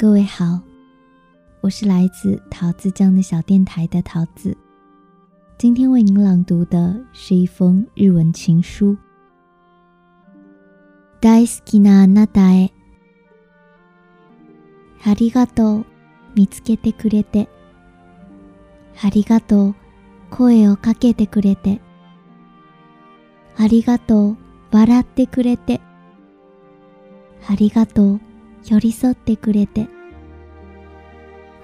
各位好，我是来自桃子酱的小电台的桃子。今天为您朗读的是一封日文情书。大好きなあなたへ、ありがとう見つけてくれて、ありがとう声をかけてくれて、ありがとう笑ってくれて、ありがとう 寄り添ってくれて、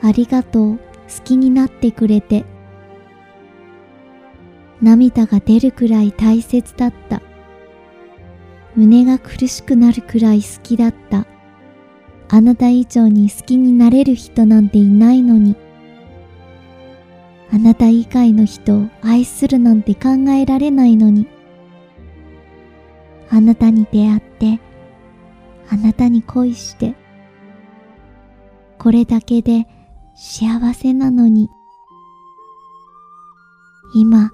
ありがとう好きになってくれて、涙が出るくらい大切だった。胸が苦しくなるくらい好きだった。あなた以上に好きになれる人なんていないのに。あなた以外の人を愛するなんて考えられないのに。あなたに出会って、あなたに恋して、これだけで幸せなのに。今、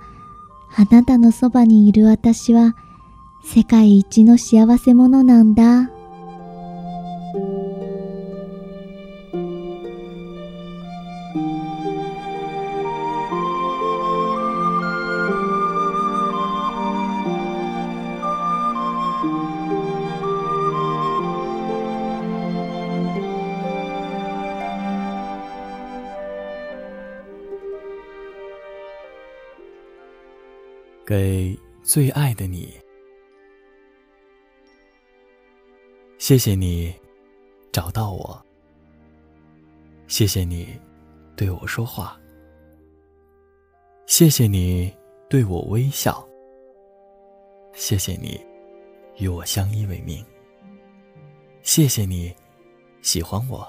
あなたのそばにいる私は世界一の幸せ者なんだ。给最爱的你，谢谢你找到我，谢谢你对我说话，谢谢你对我微笑，谢谢你与我相依为命，谢谢你喜欢我。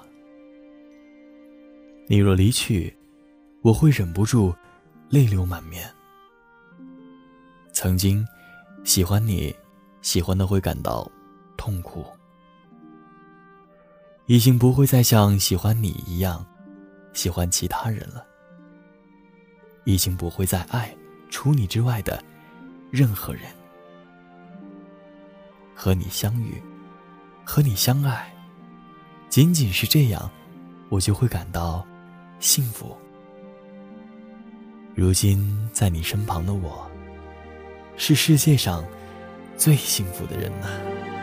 你若离去，我会忍不住泪流满面。曾经喜欢你，喜欢的会感到痛苦，已经不会再像喜欢你一样喜欢其他人了，已经不会再爱除你之外的任何人。和你相遇，和你相爱，仅仅是这样，我就会感到幸福。如今在你身旁的我。是世界上最幸福的人了。